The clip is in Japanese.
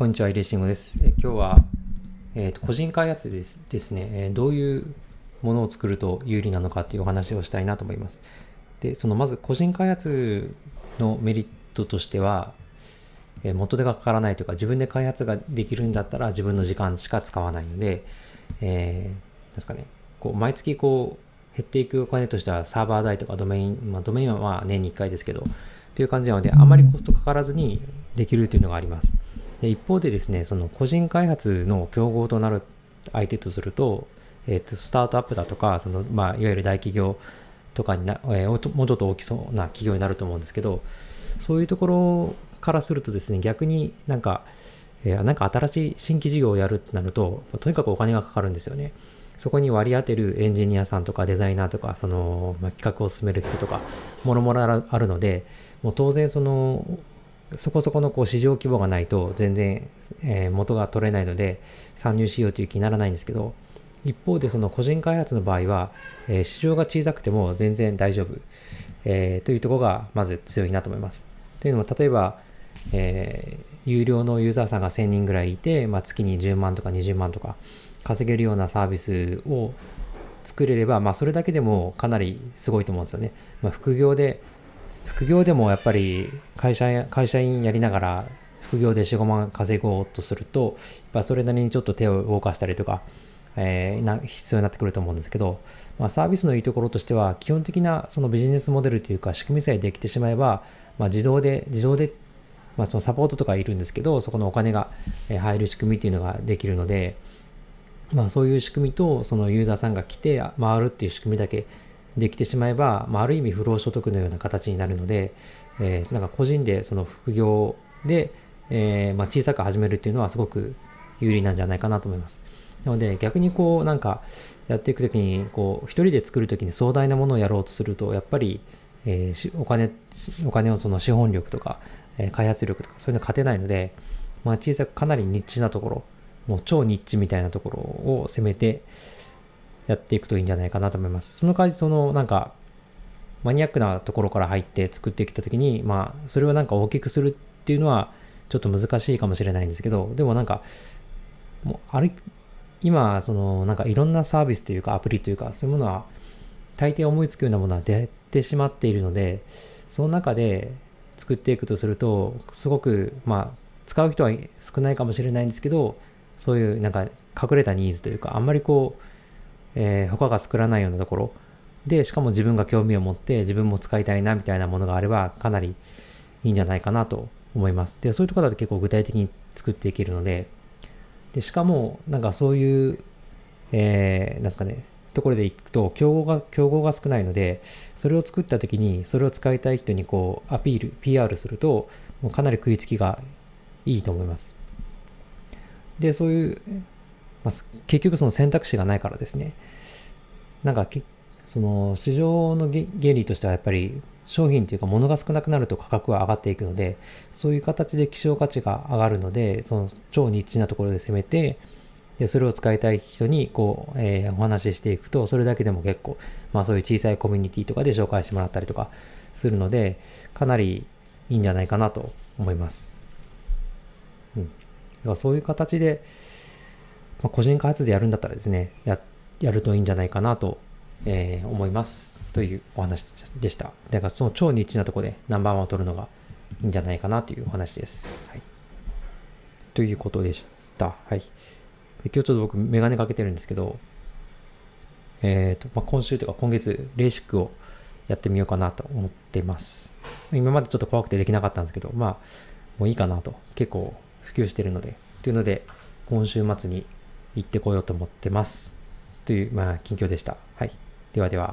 こんにちは、イレシングです。え今日は、えーと、個人開発ですですね、えー、どういうものを作ると有利なのかっていうお話をしたいなと思います。で、そのまず個人開発のメリットとしては、えー、元手がかからないというか、自分で開発ができるんだったら自分の時間しか使わないので、えー、ですかね、こう毎月こう減っていくお金としてはサーバー代とかドメイン、まあ、ドメインは年に1回ですけど、という感じなので、あまりコストかからずにできるというのがあります。で一方でですね、その個人開発の競合となる相手とすると、え、ー、と、スタートアップだとか、その、まあ、いわゆる大企業とかにな、えー、もうちょっと大きそうな企業になると思うんですけど、そういうところからするとですね、逆になんか、えー、なんか新しい新規事業をやるってなると、とにかくお金がかかるんですよね。そこに割り当てるエンジニアさんとかデザイナーとか、その、まあ、企画を進める人とか、もろもろあるので、もう当然その、そこそこのこう市場規模がないと全然、えー、元が取れないので参入しようという気にならないんですけど、一方でその個人開発の場合は、えー、市場が小さくても全然大丈夫、えー、というところがまず強いなと思います。というのも例えば、えー、有料のユーザーさんが1000人ぐらいいて、まあ、月に10万とか20万とか稼げるようなサービスを作れれば、まあ、それだけでもかなりすごいと思うんですよね。まあ、副業で副業でもやっぱり会社会社員やりながら副業で4、5万稼ごうとすると、やっそれなりにちょっと手を動かしたりとか、えー、な必要になってくると思うんですけど、まあ、サービスのいいところとしては、基本的なそのビジネスモデルというか仕組みさえできてしまえば、まあ、自動で、自動で、まあ、そのサポートとかいるんですけど、そこのお金が入る仕組みっていうのができるので、まあ、そういう仕組みと、そのユーザーさんが来て回るっていう仕組みだけできてしまえば、まあ、ある意味不労所得のような形になるので、えー、なんか個人でその副業で、えー、まあ、小さく始めるっていうのはすごく有利なんじゃないかなと思います。なので逆にこうなんかやっていくときにこう一人で作るときに壮大なものをやろうとするとやっぱり、えー、お金お金をその資本力とか、えー、開発力とかそういうの勝てないので、まあ、小さくかなりニッチなところもう超ニッチみたいなところを攻めて、やっていくといいんじゃないかなと思います。その代わり、そのなんか、マニアックなところから入って作ってきたときに、まあ、それをなんか大きくするっていうのは、ちょっと難しいかもしれないんですけど、でもなんか、もう、あれ、今、その、なんかいろんなサービスというかアプリというか、そういうものは、大抵思いつくようなものは出てしまっているので、その中で作っていくとすると、すごく、まあ、使う人は少ないかもしれないんですけど、そういうなんか隠れたニーズというか、あんまりこう、えー、他が作らないようなところで、しかも自分が興味を持って自分も使いたいなみたいなものがあればかなりいいんじゃないかなと思います。で、そういうところだと結構具体的に作っていけるので、で、しかもなんかそういう、えー、なんですかね、ところでいくと、競合が、競合が少ないので、それを作った時に、それを使いたい人にこう、アピール、PR すると、もうかなり食いつきがいいと思います。で、そういう、まあ、結局その選択肢がないからですね。なんかその市場の原理としてはやっぱり商品というか物が少なくなると価格は上がっていくので、そういう形で希少価値が上がるので、その超ニッチなところで攻めて、で、それを使いたい人にこう、えー、お話ししていくと、それだけでも結構、まあそういう小さいコミュニティとかで紹介してもらったりとかするので、かなりいいんじゃないかなと思います。うん。だからそういう形で、まあ、個人開発でやるんだったらですね、や、やるといいんじゃないかなと、えー、思います。というお話でした。だからその超ニッチなとこでナンバーワンを取るのがいいんじゃないかなというお話です。はい。ということでした。はい。今日ちょっと僕メガネかけてるんですけど、えっ、ー、と、まあ、今週というか今月、レーシックをやってみようかなと思っています。今までちょっと怖くてできなかったんですけど、まあ、もういいかなと。結構普及してるので。というので、今週末に行ってこようと思ってます。という、まあ、近況でした。はい。ではでは。